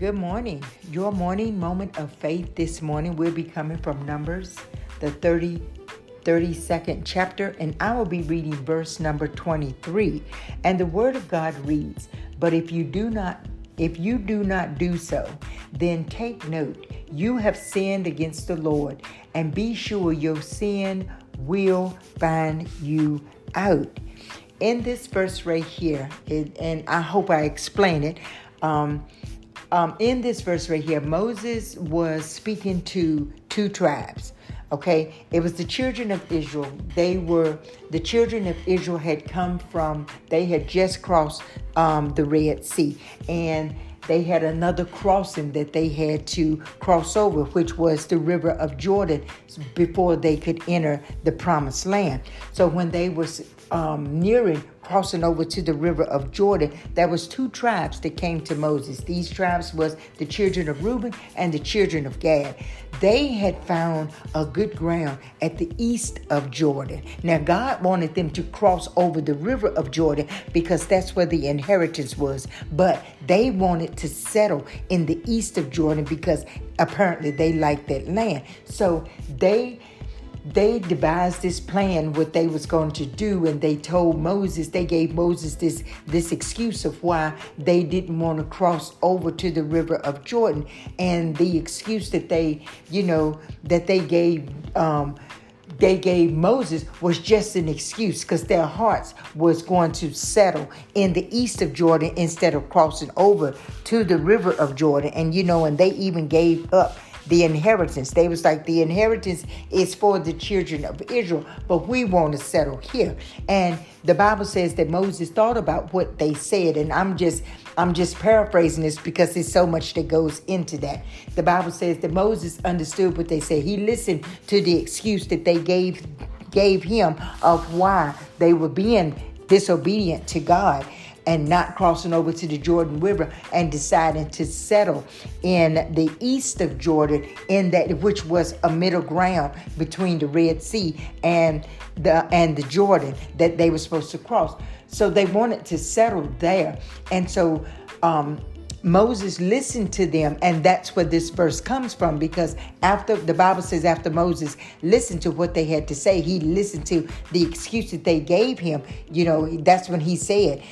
Good morning. Your morning moment of faith this morning will be coming from Numbers, the 30, 32nd chapter, and I will be reading verse number 23. And the word of God reads, But if you do not if you do not do so, then take note, you have sinned against the Lord, and be sure your sin will find you out. In this verse right here, it, and I hope I explain it, um, um, in this verse right here, Moses was speaking to two tribes. Okay, it was the children of Israel. They were the children of Israel had come from. They had just crossed um, the Red Sea, and they had another crossing that they had to cross over, which was the river of Jordan, before they could enter the promised land. So when they were um, nearing crossing over to the river of Jordan, there was two tribes that came to Moses. These tribes was the children of Reuben and the children of Gad. They had found a good ground at the east of Jordan. Now God wanted them to cross over the river of Jordan because that's where the inheritance was. But they wanted to settle in the east of Jordan because apparently they liked that land. So they they devised this plan what they was going to do and they told moses they gave moses this this excuse of why they didn't want to cross over to the river of jordan and the excuse that they you know that they gave um they gave Moses was just an excuse because their hearts was going to settle in the east of Jordan instead of crossing over to the river of Jordan. And you know, and they even gave up the inheritance. They was like, the inheritance is for the children of Israel, but we want to settle here. And the Bible says that Moses thought about what they said, and I'm just I'm just paraphrasing this because there's so much that goes into that. The Bible says that Moses understood what they said. He listened to the excuse that they gave gave him of why they were being disobedient to God and not crossing over to the Jordan River and deciding to settle in the east of Jordan in that which was a middle ground between the Red Sea and the and the Jordan that they were supposed to cross. So they wanted to settle there. And so um, Moses listened to them, and that's where this verse comes from because after the Bible says, after Moses listened to what they had to say, he listened to the excuse that they gave him. You know, that's when he said,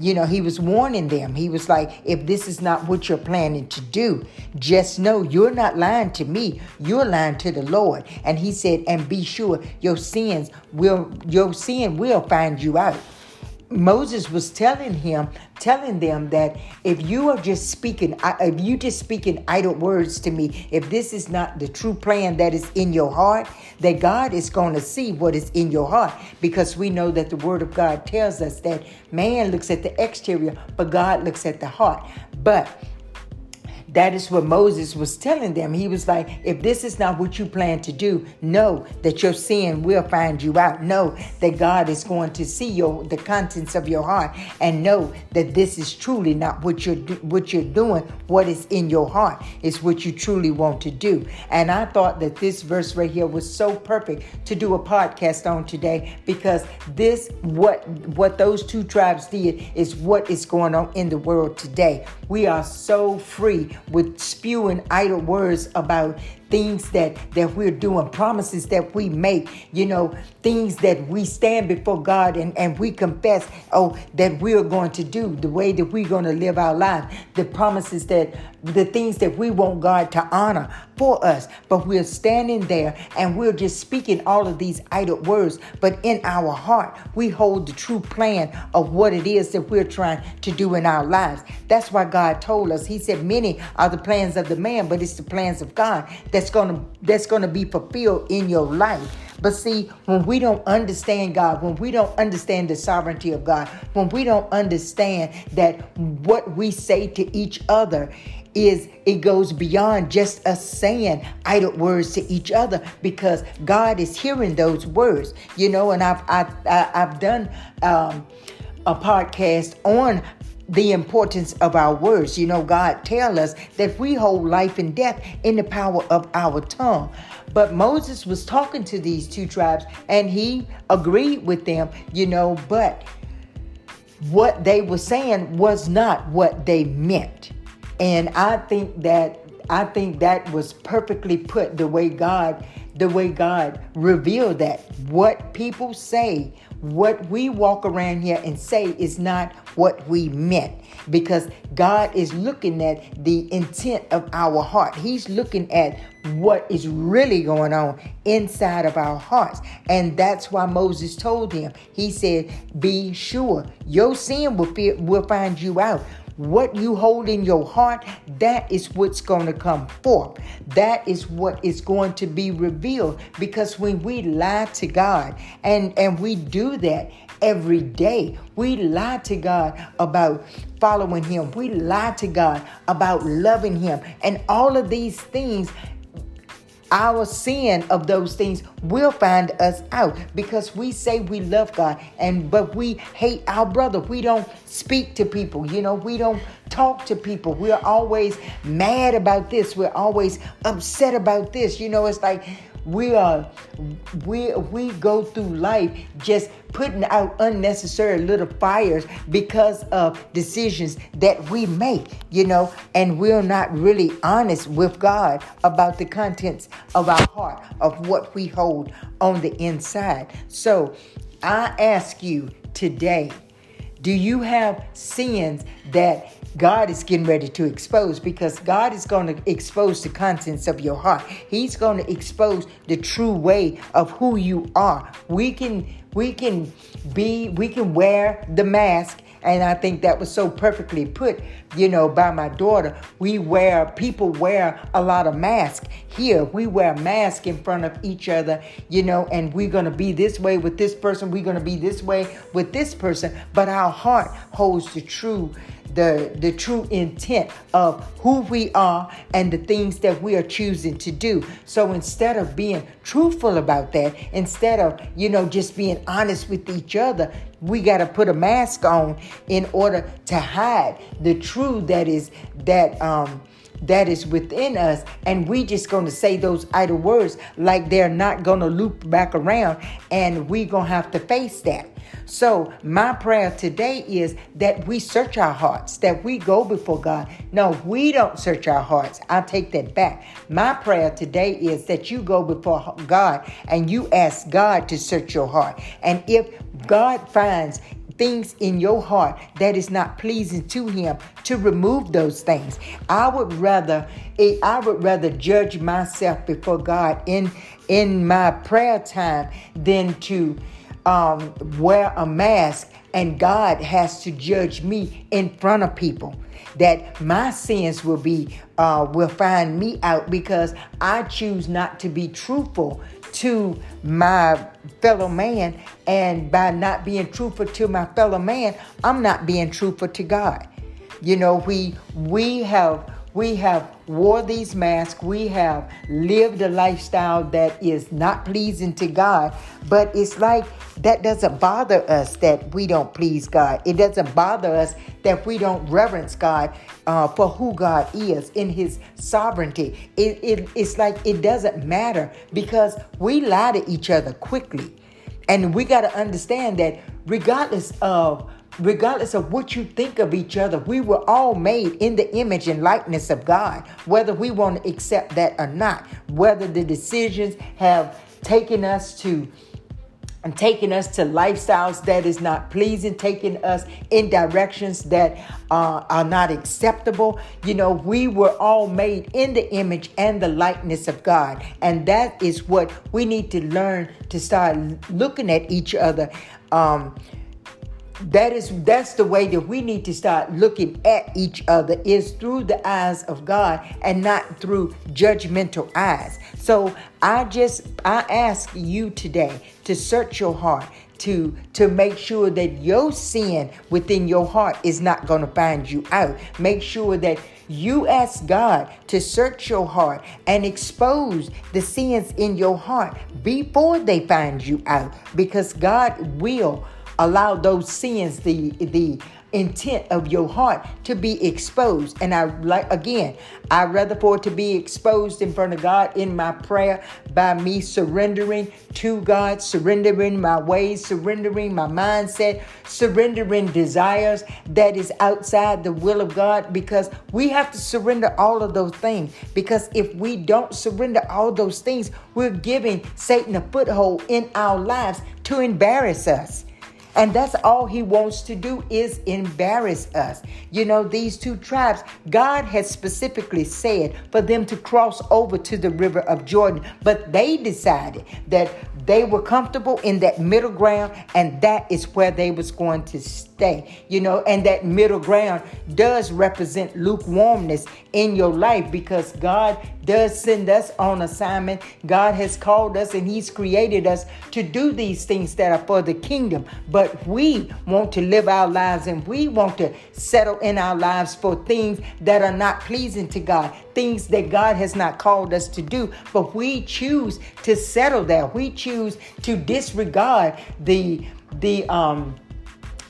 you know, he was warning them. He was like, if this is not what you're planning to do, just know you're not lying to me. You're lying to the Lord. And he said, and be sure your sins will, your sin will find you out. Moses was telling him, telling them that if you are just speaking, if you just speaking idle words to me, if this is not the true plan that is in your heart, that God is going to see what is in your heart, because we know that the Word of God tells us that man looks at the exterior, but God looks at the heart. But that is what Moses was telling them. He was like, if this is not what you plan to do, know that your sin will find you out. Know that God is going to see your the contents of your heart and know that this is truly not what you're what you're doing. What is in your heart is what you truly want to do. And I thought that this verse right here was so perfect to do a podcast on today because this what what those two tribes did is what is going on in the world today. We are so free with spewing idle words about things that that we're doing promises that we make you know things that we stand before god and and we confess oh that we're going to do the way that we're going to live our life the promises that the things that we want god to honor for us. But we're standing there and we're just speaking all of these idle words. But in our heart we hold the true plan of what it is that we're trying to do in our lives. That's why god told us he said many are the plans of the man but it's the plans of god that that's to that's to be fulfilled in your life. But see, when we don't understand God, when we don't understand the sovereignty of God, when we don't understand that what we say to each other is it goes beyond just us saying idle words to each other because God is hearing those words, you know. And I've I've, I've done um, a podcast on the importance of our words. You know, God tell us that we hold life and death in the power of our tongue. But Moses was talking to these two tribes and he agreed with them, you know, but what they were saying was not what they meant. And I think that I think that was perfectly put the way God the way God revealed that what people say, what we walk around here and say is not what we meant because God is looking at the intent of our heart. He's looking at what is really going on inside of our hearts. And that's why Moses told him, he said, Be sure your sin will, will find you out. What you hold in your heart, that is what's going to come forth. That is what is going to be revealed. Because when we lie to God, and, and we do that every day, we lie to God about following Him, we lie to God about loving Him, and all of these things our sin of those things will find us out because we say we love God and but we hate our brother. We don't speak to people, you know, we don't talk to people. We're always mad about this. We're always upset about this. You know, it's like we are we we go through life just putting out unnecessary little fires because of decisions that we make you know? And we're not really honest with god about the contents of our heart of what we hold on the inside. So i ask you today do you have sins that God is getting ready to expose because God is going to expose the contents of your heart. He's going to expose the true way of who you are. We can we can be we can wear the mask and I think that was so perfectly put, you know, by my daughter. We wear, people wear a lot of masks here. We wear masks in front of each other, you know, and we're going to be this way with this person. We're going to be this way with this person. But our heart holds the true the, the true intent of who we are and the things that we are choosing to do. So instead of being truthful about that, instead of, you know, just being honest with each other, we got to put a mask on in order to hide the truth that is that um that is within us and we just going to say those idle words like they're not going to loop back around and we going to have to face that so, my prayer today is that we search our hearts, that we go before God. No, we don't search our hearts. I take that back. My prayer today is that you go before God and you ask God to search your heart. And if God finds things in your heart that is not pleasing to him to remove those things i would rather i would rather judge myself before god in in my prayer time than to um, wear a mask and God has to judge me in front of people. That my sins will be uh, will find me out because I choose not to be truthful to my fellow man, and by not being truthful to my fellow man, I'm not being truthful to God. You know, we we have we have wore these masks. We have lived a lifestyle that is not pleasing to God. But it's like that doesn't bother us that we don't please God. It doesn't bother us that we don't reverence God uh, for who God is in His sovereignty. It, it, it's like it doesn't matter because we lie to each other quickly. And we got to understand that regardless of regardless of what you think of each other, we were all made in the image and likeness of God, whether we want to accept that or not, whether the decisions have taken us to and taking us to lifestyles that is not pleasing, taking us in directions that uh, are not acceptable. You know, we were all made in the image and the likeness of God. And that is what we need to learn to start looking at each other. Um, that is that's the way that we need to start looking at each other is through the eyes of God and not through judgmental eyes. So I just I ask you today to search your heart to to make sure that your sin within your heart is not going to find you out. Make sure that you ask God to search your heart and expose the sins in your heart before they find you out because God will allow those sins, the the intent of your heart to be exposed. And I like again, I rather for it to be exposed in front of God in my prayer by me surrendering to God, surrendering my ways, surrendering my mindset, surrendering desires that is outside the will of God because we have to surrender all of those things. Because if we don't surrender all those things, we're giving Satan a foothold in our lives to embarrass us. And that's all he wants to do is embarrass us. You know, these two tribes, God has specifically said for them to cross over to the river of Jordan, but they decided that they were comfortable in that middle ground and that is where they was going to stay. You know, and that middle ground does represent lukewarmness in your life because God does send us on assignment. God has called us and he's created us to do these things that are for the kingdom. But we want to live our lives and we want to settle in our lives for things that are not pleasing to God, things that God has not called us to do. But we choose to settle there. We choose to disregard the the um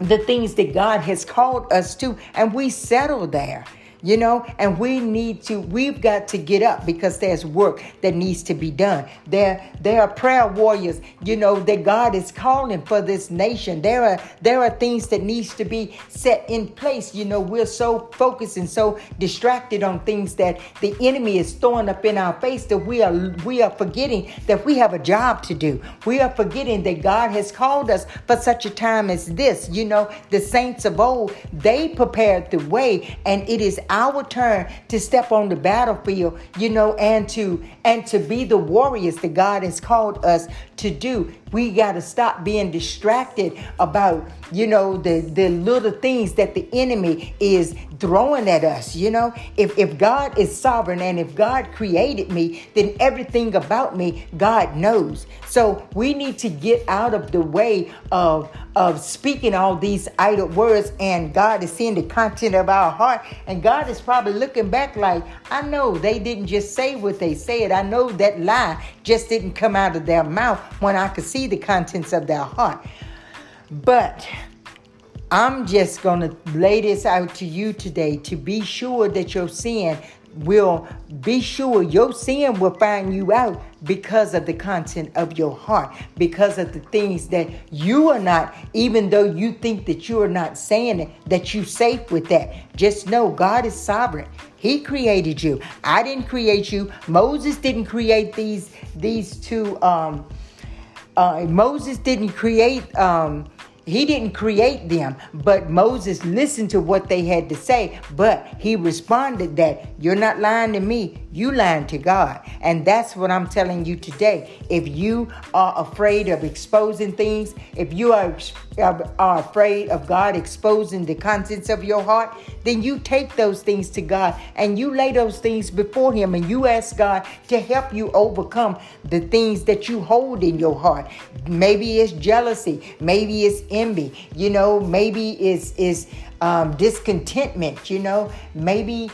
the things that God has called us to, and we settle there you know? And we need to we've got to get up because there's work that needs to be done. There there are prayer warriors you know that god is calling for this nation. There are there are things that needs to be set in place. You know we're so focused and so distracted on things that the enemy is throwing up in our face that we are we are forgetting that we have a job to do. We are forgetting that god has called us for such a time as this. You know the saints of old they prepared the way and it is our turn to step on the battlefield, you know, and to and to be the warriors that God has called us to do. We got to stop being distracted about, you know, the the little things that the enemy is throwing at us, you know? If if God is sovereign and if God created me, then everything about me God knows. So we need to get out of the way of of speaking all these idle words and God is seeing the content of our heart and God is probably looking back like I know they didn't just say what they said I know that lie just didn't come out of their mouth when I could see the contents of their heart but I'm just going to lay this out to you today to be sure that your sin will be sure your sin will find you out because of the content of your heart, because of the things that you are not, even though you think that you are not saying it, that you safe with that. Just know God is sovereign. He created you. I didn't create you. Moses didn't create these these two um uh, Moses didn't create um he didn't create them, but Moses listened to what they had to say. But he responded that you're not lying to me, you lying to God. And that's what I'm telling you today. If you are afraid of exposing things, if you are, are afraid of God exposing the contents of your heart, then you take those things to God and you lay those things before Him and you ask God to help you overcome the things that you hold in your heart. Maybe it's jealousy, maybe it's envy, you know, maybe it's, it's um, discontentment, you know, maybe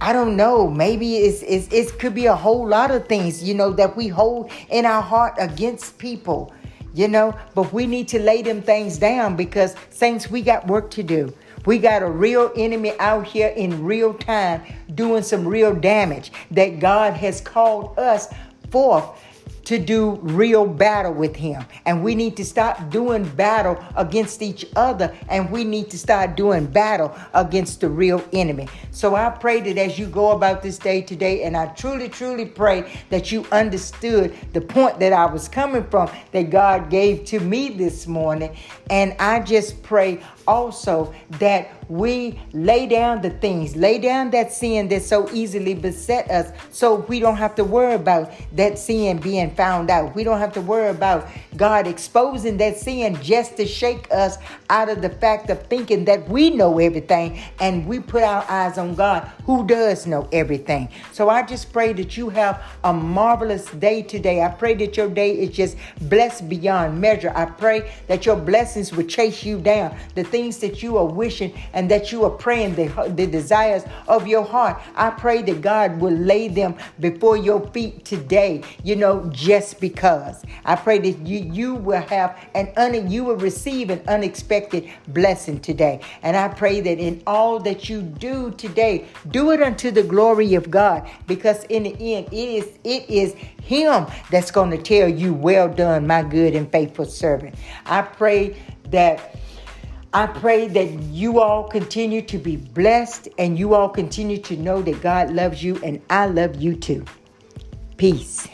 I don't know. Maybe it's, it's it could be a whole lot of things, you know, that we hold in our heart against people, you know. But we need to lay them things down because saints, we got work to do. We got a real enemy out here in real time doing some real damage that God has called us forth to do real battle with him. And we need to stop doing battle against each other and we need to start doing battle against the real enemy. So I pray that as you go about this day today, and I truly, truly pray that you understood the point that I was coming from that God gave to me this morning. And I just pray also that we lay down the things, lay down that sin that so easily beset us so we don't have to worry about that sin being found out. We don't have to worry about God exposing that sin just to shake us out of the fact of thinking that we know everything and we put our eyes on God who does know everything. So I just pray that you have a marvelous day today. I pray that your day is just blessed beyond measure. I pray that your blessings will chase you down. The things that you are wishing and that you are praying, the, the desires of your heart. I pray that God will lay them before your feet today, you know, just because. I pray that you, you will have an un, you will receive an unexpected blessing today. And I pray that in all that you do today, do it unto the glory of God because in the end it is it is him that's going to tell you well done my good and faithful servant. I pray that I pray that you all continue to be blessed and you all continue to know that God loves you and I love you too. Peace.